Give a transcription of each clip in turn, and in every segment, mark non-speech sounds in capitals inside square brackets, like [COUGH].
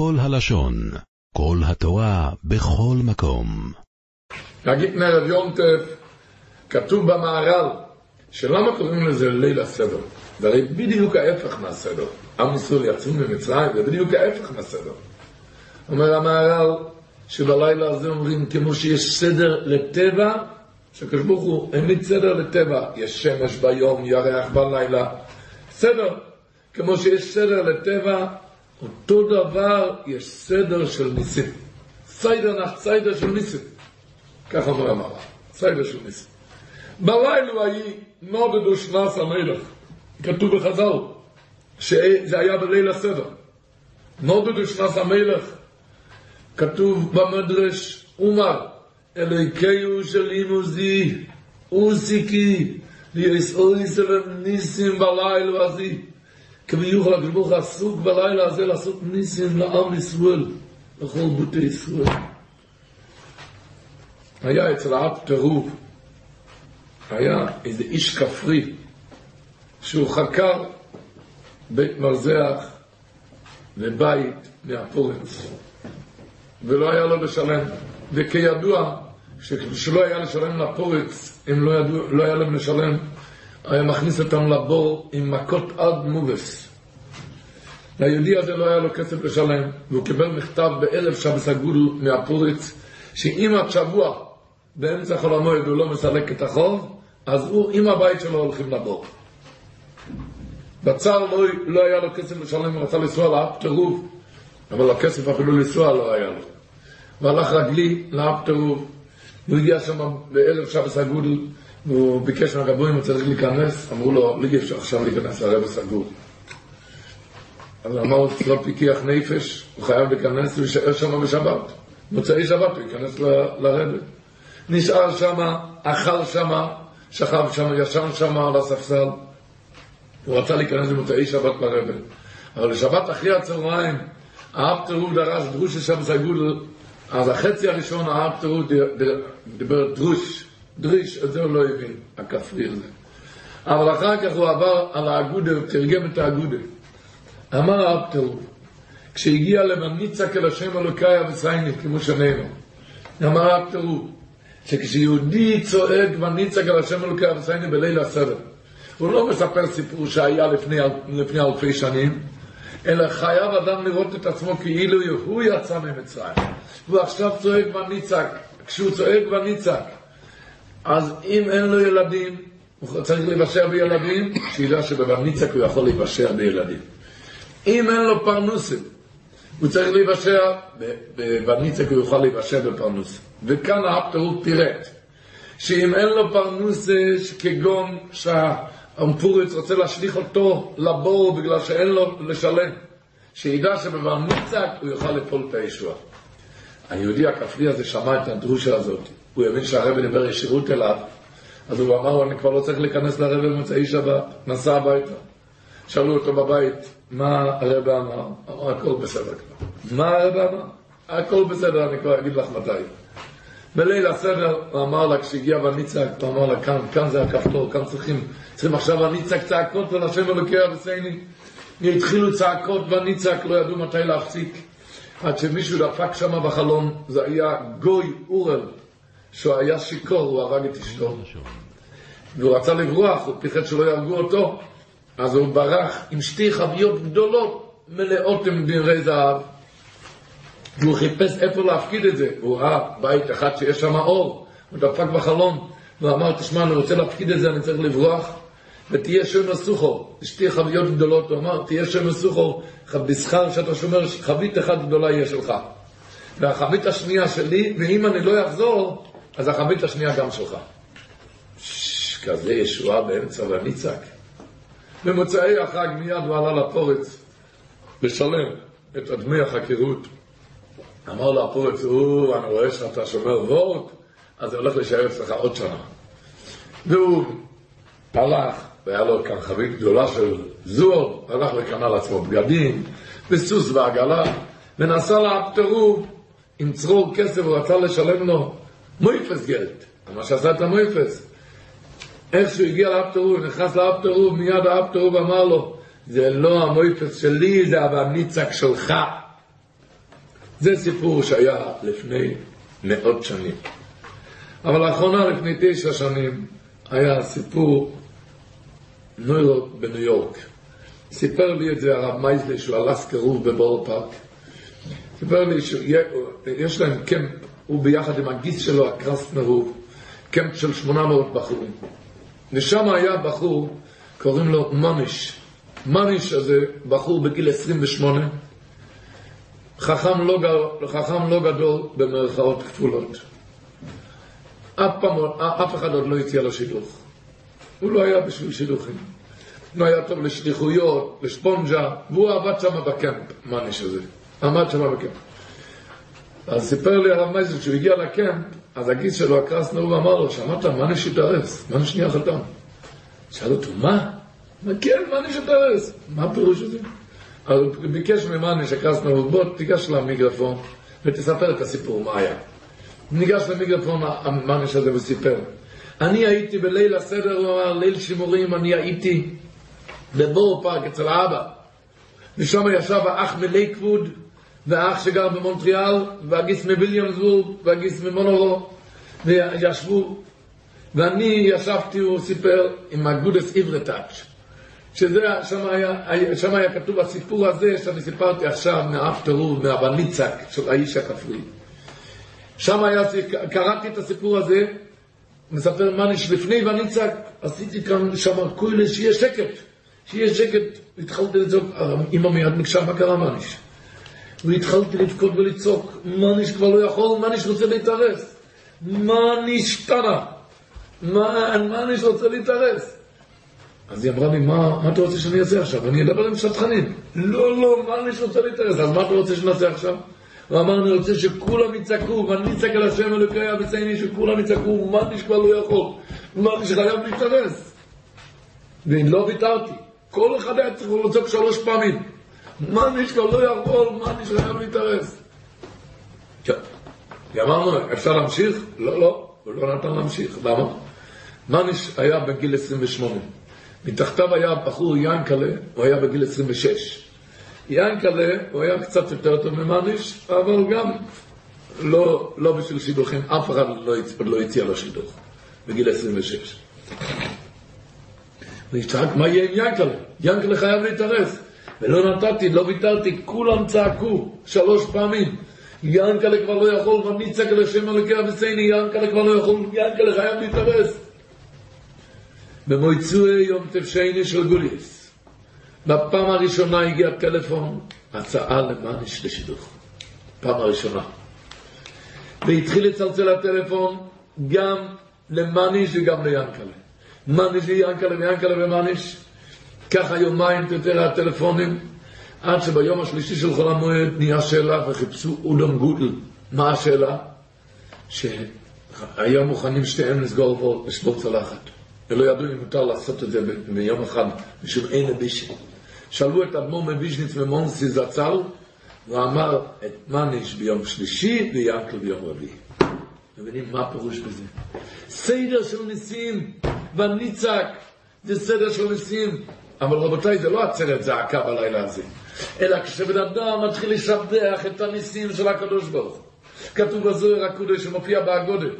כל הלשון, כל התורה, בכל מקום. נגיד מערב יום טף, כתוב במהר"ל, שלמה קוראים לזה ליל הסדר? זה הרי בדיוק ההפך מהסדר. עם ישראל יצאו ממצרים, זה בדיוק ההפך מהסדר. אומר המהר"ל, שבלילה הזה אומרים, כמו שיש סדר לטבע, שקדוש ברוך הוא העמיד סדר לטבע, יש שמש ביום, ירח בלילה, סדר. כמו שיש סדר לטבע, אותו דבר יש סדר של ניסים. סיידר נח סיידר של ניסים. ככה אומר המהר"ל, סיידר של ניסים. בלילה ההיא נודדו שנס המלך. כתוב בחז"ל, שזה היה בליל הסדר. נודדו שנס המלך, כתוב במדרש, אומר, אלוהיקיו של אימוזי, אוסיקי, לישראל ישראל ניסים בלילה הזה. כביוכל הקדוש ברוך עסוק בלילה הזה לעשות ניסים לעם ישראל, לכל בוטי ישראל. היה אצל האב טירוף, היה איזה איש כפרי, שהוא חקר בית מרזח ובית מהפורץ, ולא היה לו לשלם. וכידוע, כשלא היה לשלם לפורץ, אם לא, ידוע, לא היה להם לשלם, היה מכניס אותם לבור עם מכות עד מובס. ליהודי הזה לא היה לו כסף לשלם, והוא קיבל מכתב בערב שבס הגודל מהפורץ, שאם עד שבוע באמצע חול המועד הוא לא מסלק את החוב, אז הוא עם הבית שלו הולכים לבור. בצר לא, לא היה לו כסף לשלם, הוא רצה לנסוע לאפ טירוף, אבל הכסף אפילו לנסוע לא היה לו. והלך רגלי לאפ טירוף, הוא הגיע שם בערב שבס הגודל, והוא ביקש מהגבוהים, הוא צריך להיכנס, אמרו לו, לא אפשר עכשיו להיכנס לרב הסגור. אז הוא אמר, לא פיקח נפש, הוא חייב להיכנס, הוא יישאר שם בשבת. מוצאי שבת הוא ייכנס לרבה. נשאר שם, אכל שם, שכב שם, ישן שם על הספסל. הוא רצה להיכנס למוצאי שבת ברבל. אבל לשבת אחרי הצהריים, האב טירוף דרש דרוש שם סגול, אז החצי הראשון האב טירוף דיבר דרוש, דריש, את זה הוא לא הבין, הכפרי הזה. אבל אחר כך הוא עבר על האגודה, תרגם את האגודה. אמר האב טירוף, כשהגיע למניצק אל השם אלוקי אבסייני, כמו שנאמר, אמר האב טירוף, שכשיהודי צועק וניצק על השם אלוקי אבסייני בליל הסדר, הוא לא מספר סיפור שהיה לפני, לפני אלפי שנים, אלא חייב אדם לראות את עצמו כאילו הוא יצא ממצרים. הוא עכשיו צועק וניצק. כשהוא צועק וניצק, אז אם אין לו ילדים, הוא צריך להיוושע בילדים, שידע שבבניצק הוא יכול להיוושע בילדים. אם אין לו פרנוסים, הוא צריך להיוושע, בבניצק הוא יוכל להיוושע בפרנוסים. וכאן האפטרות פירט, שאם אין לו פרנוסס כגון שה... המפורץ רוצה להשליך אותו לבור בגלל שאין לו לשלם. שידע שבבר ניצק הוא יוכל לפעול את הישועה. היהודי הכפרי הזה שמע את הדרושה הזאת. הוא הבין שהרבא דיבר ישירות אליו, אז הוא אמר, אני כבר לא צריך להיכנס לרבא במוצאי שבת, נסע הביתה. שאלו אותו בבית, מה הרבא אמר? אמר, הכל בסדר כבר. מה הרבא אמר? הכל בסדר, אני כבר אגיד לך מתי. בליל הסדר הוא אמר לה, כשהגיע בניצק, הוא אמר לה, כאן, כאן זה הכפתור, כאן צריכים, צריכים עכשיו בניצק צעקות ולשם אלוקי אבסייני. התחילו צעקות בניצק, לא ידעו מתי להפסיק. עד שמישהו דפק שם בחלום, זה היה גוי אורל, שהוא היה שיכור, הוא הרג את אשתו. והוא רצה לברוח, הוא פיחד שלא יהרגו אותו, אז הוא ברח עם שתי חביות גדולות, מלאות עם דברי זהב. והוא חיפש איפה להפקיד את זה. הוא ראה בית אחד שיש שם אור, הוא דפק בחלום, והוא אמר, תשמע, אני רוצה להפקיד את זה, אני צריך לברוח, ותהיה שם מסוכו. שתי חביות גדולות, הוא אמר, תהיה שם מסוכו, בשכר שאתה שומר, חבית אחת גדולה יהיה שלך. והחבית השנייה שלי, ואם אני לא אחזור, אז החבית השנייה גם שלך. כזה ישועה באמצע והניצק. במוצאי החג מיד הוא עלה לפורץ לשלם את דמי החקירות. אמר לו הפורץ, הוא, אני רואה שאתה שומר וורט, אז זה הולך להישאר אצלך עוד שנה. והוא הלך, והיה לו כאן חבית גדולה של זור, הלך לקנה לעצמו בגדים, וסוס ועגלה, ונסע לאפטרו עם צרור כסף, הוא רצה לשלם לו מויפס גלט, מה שעשה את המויפס. איך שהוא הגיע לאפטרו, נכנס לאפטרו, מיד האפטרו ואמר לו, זה לא המויפס שלי, זה הבניצק שלך. זה סיפור שהיה לפני מאות שנים. אבל לאחרונה, לפני תשע שנים, היה סיפור נוירו בניו יורק. סיפר לי את זה הרב מייזלי שהוא הלך קירוב בבור פארק. סיפר לי שיש להם קמפ, הוא ביחד עם הגיס שלו, הקרסט מרוב, קמפ של 800 בחורים. ושם היה בחור, קוראים לו מניש. מניש הזה בחור בגיל 28, חכם לא, חכם לא גדול במרכאות כפולות. אף, פעם, אף אחד עוד לא הציע לו שידוך. הוא לא היה בשביל שידוכים. הוא היה טוב לשליחויות, לשפונג'ה, והוא עבד שם בקמפ, מניש הזה. עמד שם בקמפ. אז סיפר לי הרב מייזל, כשהוא הגיע לקמפ, אז הגיס שלו, הקרסנר, הוא אמר לו, שמעת, מניש התארס, מניש נהיה חתם. שאל אותו, מה? כן, מניש התארס. מה הפירוש הזה? אז הוא ביקש ממני שקרסנר, בוא תיגש למיקרופון ותספר את הסיפור, מה היה. ניגש למיקרופון המניש הזה וסיפר. אני הייתי בליל הסדר, הוא אמר, ליל שימורים, אני הייתי בבור פארק אצל האבא. ושם ישב האח מלייקווד, והאח שגר במונטריאל, והגיס מוויליאמסבורג, והגיס ממונורו, וישבו, ואני ישבתי, הוא סיפר, עם הגודס עברתאץ'. שזה, שם היה, שם היה כתוב הסיפור הזה שאני סיפרתי עכשיו מאפטרו, מהבניצק של האיש הכפרי. שם היה, קראתי את הסיפור הזה, מספר מניש לפני וניצק, עשיתי כאן שם כולי שיהיה שקט, שיהיה שקט, התחלתי לצעוק, אמא מיד מקשה, מה קרה מניש? והתחלתי לבכות ולצעוק, מניש כבר לא יכול, מניש רוצה להתארס, מניש תנא, מניש רוצה להתארס. אז היא אמרה לי, מה, מה אתה רוצה שאני אעשה עכשיו? אני אדבר עם שטחנים. לא, לא, אני רוצה להתארס? אז מה אתה רוצה שנעשה עכשיו? הוא אמר, אני רוצה שכולם יצעקו, ואני אצעק על השם אלוקי אבצייני, שכולם יצעקו, אני כבר לא יכול? מה אני שחייב להתארס? ולא ויתרתי. כל אחד היה צריך לצעוק שלוש פעמים. מה כבר לא יכול, מה אני שחייב להתארס? אמרנו, אפשר להמשיך? לא, לא, הוא לא נתן להמשיך. למה? מניש היה בגיל 28. מתחתיו היה בחור ינקלה, הוא היה בגיל 26. ינקלה, הוא היה קצת יותר טוב ממניש, אבל גם לא, לא בשביל שידוכים, אף אחד לא, לא הציע לו שידוך, בגיל 26. ויצעק, מה יהיה עם ינקלה? ינקלה חייב להתארס. ולא נתתי, לא ויתרתי, כולם צעקו שלוש פעמים. ינקלה כבר לא יכול, ואני צעק לשם אלוקי אביסני, ינקלה כבר לא יכול, ינקלה חייב להתארס. במויצוי יום תפשייני של גוליס. בפעם הראשונה הגיע טלפון, הצעה למאניש לשידוך. פעם הראשונה. והתחיל לצלצל הטלפון גם למאניש וגם ליאנקלה. מאניש ויאנקלה ויאנקלה ומאניש. ככה יומיים יותר הטלפונים, עד שביום השלישי של חול המועד נהיה שאלה וחיפשו אודם גודל. מה השאלה? שהיו מוכנים שתיהם לסגור בו, לשבור צלחת. ולא ידעו אם מותר לעשות את זה ביום אחד, משום אין הבישי. שאלו את אדמו"ר מביז'ניץ ממונסי זצ"ל, והוא אמר את מניש ביום שלישי ויעקל ביום רביעי. מבינים מה הפירוש בזה? סדר של ניסים, וניצק, זה סדר של ניסים. אבל רבותיי, זה לא עצרת זעקה בלילה הזה, אלא כשבן אדם מתחיל לשבח את הניסים של הקדוש ברוך הוא. כתוב בזוהר הקודש שמופיע באגודת.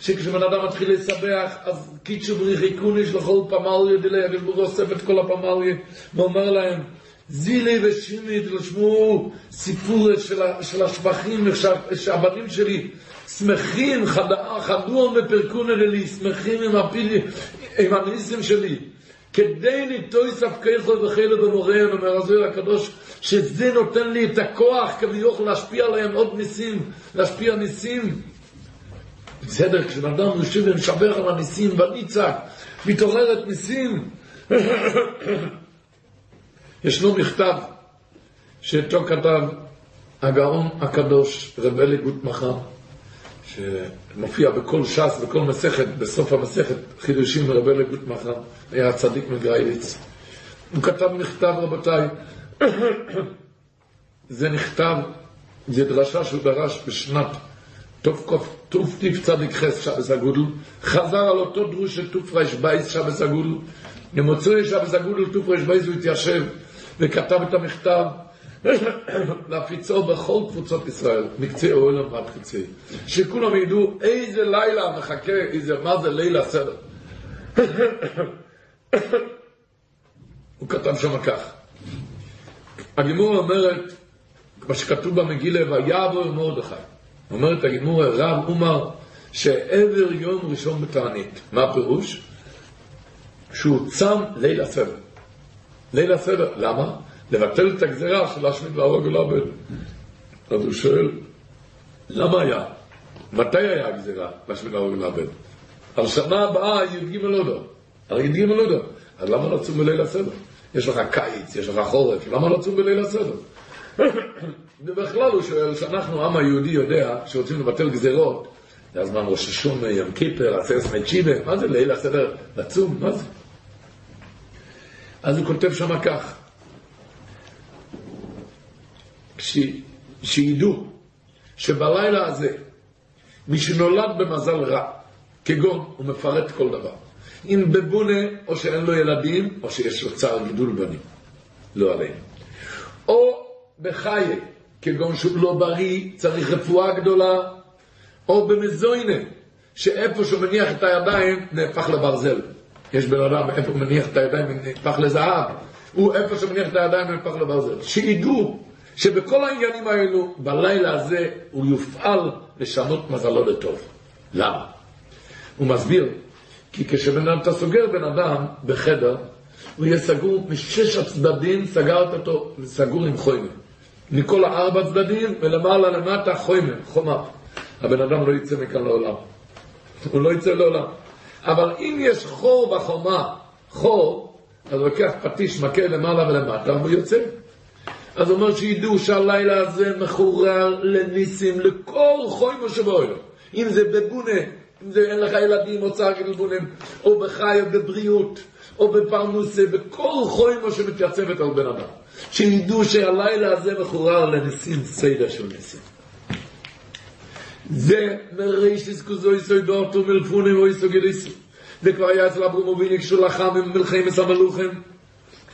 שכשבן אדם מתחיל לסבח, אז קיצ'ו בריחי קוניש לכל פמליה דילי, הקדוש ברוך אוסף את כל הפמליה, ואומר להם, זילי ושימי, תשמעו סיפור של, של השבחים, שהבנים שלי שמחים, חדור ופרקונה לי, שמחים עם הפילי, עם הניסים שלי. כדי ניטוי ספקייכו וחילו במוריהם, אומר הזוהר הקדוש, שזה נותן לי את הכוח כביכול להשפיע עליהם עוד ניסים, להשפיע ניסים. בסדר, כשבן אדם יושב ומשבח על הניסים וניצק, מתעוררת ניסים. [COUGHS] ישנו מכתב שאיתו כתב הגאון הקדוש רב אלי גוטמחר, שמופיע בכל ש"ס, בכל מסכת, בסוף המסכת, חידושים מרב אלי גוטמחר, היה צדיק מגרייליץ. הוא כתב מכתב, רבותיי, [COUGHS] זה נכתב, זה דרשה שהוא דרש בשנת חס שבס הגודל, חזר על אותו דרוש של תוף רש בייס שבס הגודל, למוצאי שבס הגודל תוף רש בייס הוא התיישב וכתב את המכתב, להפיצו בכל קבוצות ישראל, מקצה העולם ועד קצה. שכולם ידעו איזה לילה מחכה, איזה, מה זה ליל הסדר. הוא כתב שם כך. הגימור אומרת, כמו שכתוב במגילה, ויעבור מרדכי. אומרת הגימור, רב אומר, שעבר יום ראשון בתענית. מה הפירוש? שהוא צם ליל הסדר. ליל הסדר, למה? לבטל את הגזירה של להשמיד להרוג ולאבד. אז הוא שואל, למה היה? מתי היה הגזירה להשמיד להרוג ולאבד? על שנה הבאה י"ג לודו. על י"ג לודו. אז למה לא צום בליל הסדר? יש לך קיץ, יש לך חורף, למה לא צום בליל הסדר? ובכלל הוא שואל, שאנחנו, העם היהודי יודע, שרוצים לבטל גזירות, זה הזמן ראש השונה, יום כיפר, עשרת מצ'יבה, מה זה ליל הסדר? לצום, מה זה? אז הוא כותב שם כך, ש... שידעו שבלילה הזה, מי שנולד במזל רע, כגון, הוא מפרט כל דבר. אם בבונה, או שאין לו ילדים, או שיש לו צער גידול בנים. לא עליהם. או בחיי, כגון שהוא לא בריא, צריך רפואה גדולה, או במזוינה, שאיפה שהוא מניח את הידיים, נהפך לברזל. יש בן אדם, איפה הוא מניח את הידיים, נהפך לזהב. הוא איפה שהוא מניח את הידיים, נהפך לברזל. שידעו שבכל העניינים האלו, בלילה הזה, הוא יופעל לשנות מזלו לטוב. למה? הוא מסביר, כי כשבן אדם, אתה סוגר בן אדם בחדר, הוא יהיה סגור משש הצדדים, סגרת אותו, סגור עם חומר. מכל הארבע צדדים, ולמעלה למטה חומר, חומה. הבן אדם לא יצא מכאן לעולם. הוא לא יצא לעולם. אבל אם יש חור בחומה, חור, אז הוא לוקח פטיש, מכה למעלה ולמטה, והוא יוצא. אז אומר שידעו שהלילה הזה מחורר לניסים, לכל חוימו שבאוילו. אם זה בבונה, אם זה אין לך ילדים או צער גלבונים, או בחי או בבריאות, או בפרנוסה, בכל חוימו שמתייצבת על בן אדם. שידעו שהלילה הזה מחורר לניסים, סדר של ניסים. זה מרישיס כוזוי סוידורטו מלפונים או איסו גליסו. זה כבר היה אצל אברום אביניק שהוא לחם עם מלחמת המלוכים.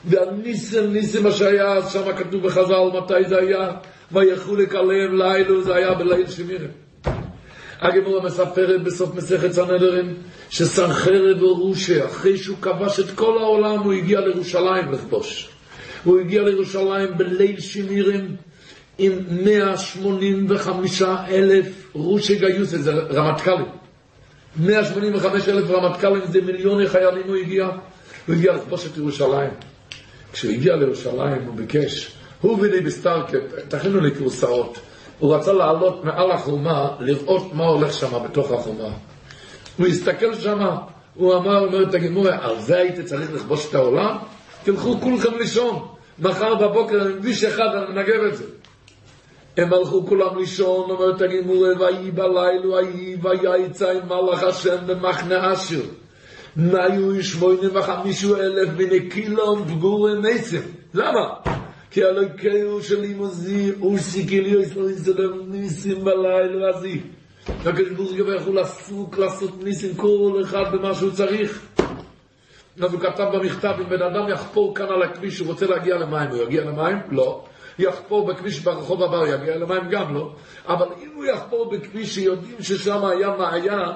והניסם ניסם מה שהיה, אז שם כתוב בחז"ל מתי זה היה, ויחולק עליהם לילו, זה היה בליל שמירה. הגמורה מספרת בסוף מסכת סנהדרין, שסנחרב ורושה, אחרי שהוא כבש את כל העולם, הוא הגיע לירושלים לכבוש. הוא הגיע לירושלים בליל שמירים עם 185 אלף רושי גיוס, זה רמטכ"לים. 185 אלף רמטכ"לים, זה מיליוני חיילים הוא הגיע. הוא הגיע לכבוש את ירושלים. כשהוא הגיע לירושלים הוא ביקש, הוא ולי בסטארקט, תכינו לי כורסאות. הוא רצה לעלות מעל החומה, לראות מה הולך שם בתוך החומה. הוא הסתכל שם, הוא אמר, אומר את הגימורה, על זה הייתי צריך לכבוש את העולם? תלכו כולכם לישון, מחר בבוקר אני מביש אחד, אני מנגב את זה. הם הלכו כולם לישון, אומרת הגימורה, ויהי בלילה, ויהי ויעצה עם מלאך השם במחנה אשר. היו שמונים וחמישו אלף מנקילום פגורי נסם. למה? כי אלוהיכהו של אימוזי, הוא סיקיל יויסלו יסדר ניסים בלילה הזה. הקדוש ברוך הוא יכול לעסוק, לעשות ניסים כל אחד במה שהוא צריך. אז הוא כתב במכתב, אם בן אדם יחפור כאן על הכביש, הוא רוצה להגיע למים, הוא יגיע למים? לא. יחפור בכביש ברחוב הבא, הוא יגיע למים? גם לא. אבל אם הוא יחפור בכביש שיודעים ששם היה מעיין,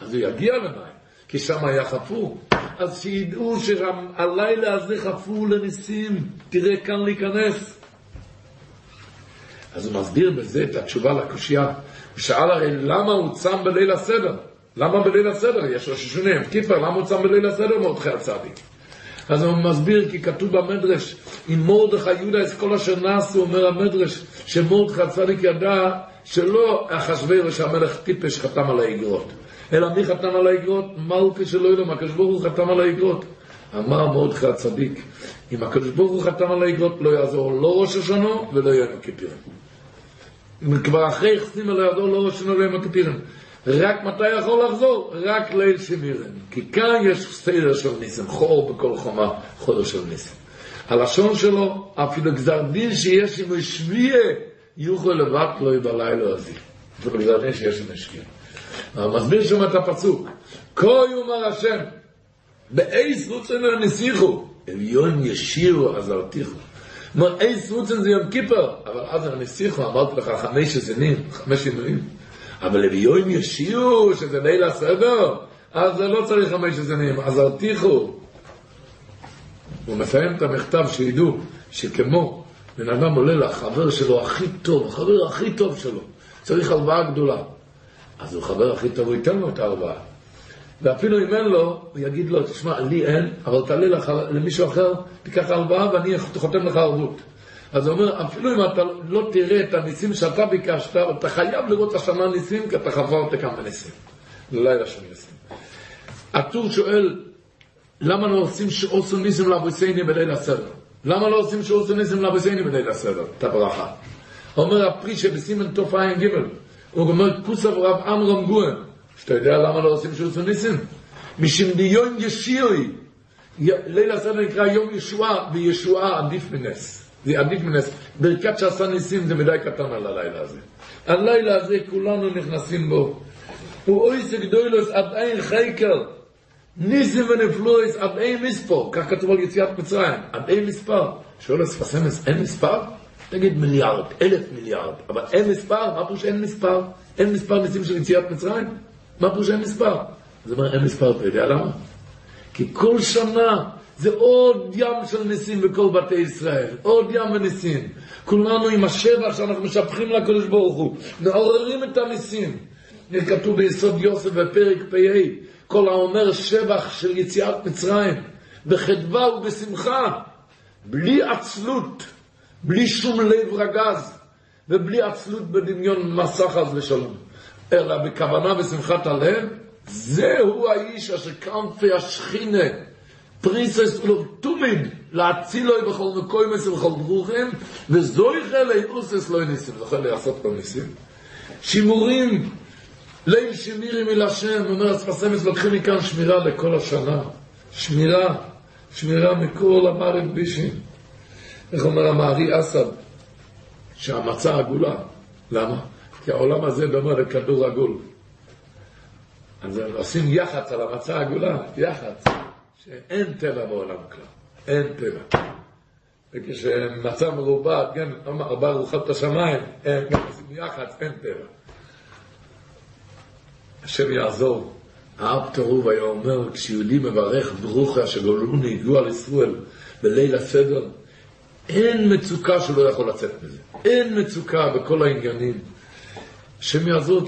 אז הוא יגיע למים. כי שם היה חפור. אז שידעו שגם הלילה הזה חפור לניסים, תראה כאן להיכנס. אז הוא מסביר בזה את התשובה לקושייה. הוא שאל הרי למה הוא צם בליל הסדר? למה בליל הסדר? יש ראש השונה, כיפר, למה הוא צם בליל הסדר מרדכי הצדיק? אז הוא מסביר, כי כתוב במדרש, אם מרדכי יהודה את כל אשר נעשו, אומר המדרש, שמרדכי הצדיק ידע שלא אחשוורוש המלך טיפש חתם על האגרות. אלא מי חתם על האגרות? מלכה שלא ילום, הקדוש ברוך הוא חתם על האגרות. אמר מרדכי הצדיק, אם הקדוש ברוך הוא חתם על האגרות, לא יעזור לא ראש השנה ולא יום הכיפירים. כבר אחרי חסימה לא יעזור לא ראש השנה ולא יום הכיפירים. רק מתי יכול לחזור? רק ליל שמירן. כי כאן יש סדר של ניסים, חור בכל חומה, חודש של ניסים. הלשון שלו, אפילו גזר דין שיש עם השביע, יוכל לבט לו בלילה הזה. אפילו גזר דין שיש עם השביע. מסביר שם את הפסוק, כה יאמר השם, באייס רוצנו הנסיכו, עליון ישירו עזרתיכו. אומר, אי סרוצן זה יום כיפר, אבל אז שיחו, אמרתי לך, חמש שנים, חמש שינויים. אבל לביום ישיעו, שזה ליל הסדר, אז לא צריך חמש שנים, אז הרתיחו. הוא מסיים את המכתב שידעו שכמו בן אדם עולה לחבר שלו הכי טוב, החבר הכי טוב שלו, צריך הלוואה גדולה. אז הוא חבר הכי טוב, הוא ייתן לו את ההלוואה. ואפילו אם אין לו, הוא יגיד לו, תשמע, לי אין, אבל תעלה לך, למישהו אחר, תיקח הלוואה ואני חותם לך ערבות. אז הוא אומר, אפילו אם אתה לא תראה את הניסים שאתה ביקשת, אתה חייב לראות השנה ניסים, כי אתה חברת כמה ניסים. לילה של ניסים. הטור שואל, למה לא עושים שעושו ניסים לאבוסייני בליל הסדר? למה לא עושים שעושו ניסים לאבוסייני בליל הסדר? את הברכה. אומר הפרי שבסימן תופעה ג' הוא אומר, כוסף רב עמרם גואן. שאתה יודע למה לא עושים שעושו ניסים? משום דיון ישירי. ליל הסדר נקרא יום ישועה, וישועה עדיף מנס. זה עדיף מנס. ברכת שעשה ניסים זה מדי קטן על הלילה הזה. הלילה הזה כולנו נכנסים בו. הוא אוי סגדוילוס עד אין חייקר. ניסים ונפלויס עד אין מספור, כך כתוב על יציאת מצרים, עד אין מספר. שואל אספסמס, אין מספר? תגיד מיליארד, אלף מיליארד, אבל אין מספר? מה פירוש אין מספר? אין מספר ניסים של יציאת מצרים? מה פירוש אין מספר? אז אומר, אין מספר, אתה יודע למה? כי כל שנה זה עוד ים של ניסים בכל בתי ישראל, עוד ים וניסים. כולנו עם השבח שאנחנו משבחים לקדוש ברוך הוא, מעוררים את הניסים. כתוב ביסוד יוסף בפרק פ"א, כל האומר שבח של יציאת מצרים, בחדווה ובשמחה, בלי עצלות, בלי שום לב רגז, ובלי עצלות בדמיון מסך חס ושלום, אלא בכוונה ושמחת הלב, זהו האיש אשר כנפי השכינה, פריסס ולתומיד, להצילו בכל מקוימס ובכל ברוכים, וזוהי חלי אוסס לא ניסים, זוכה לעשות לו ניסים. שימורים ליל שמירים אל השם, אומר הספסמס, לוקחים מכאן שמירה לכל השנה. שמירה, שמירה מכל המערב בישים. איך אומר המערי אסד? שהמצה עגולה. למה? כי העולם הזה דומה לכדור עגול. אז עושים יח"צ על המצה העגולה, יח"צ, שאין טבע בעולם כלל, אין טבע. וכשמצה מרובעת, כן, ארבע רוחות השמיים, אין, גם עושים יח"צ, אין טבע. השם יעזור. האב תרוב היה אומר, כשיהודי מברך ברוכה שגוללו נהיגו על ישראל בליל הסדר, אין מצוקה שלא יכול לצאת מזה. אין מצוקה בכל העניינים. השם יעזור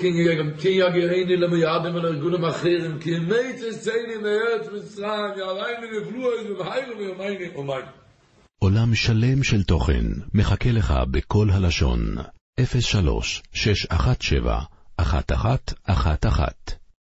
כי יגרני למיעדים ולארגונים אחרים, כי מי תצאני מארץ מצרים, יערייני נפלו ומהיינו ויומייני ומייני. עולם שלם של תוכן מחכה לך בכל הלשון, 03 617 אחת אחת אחת אחת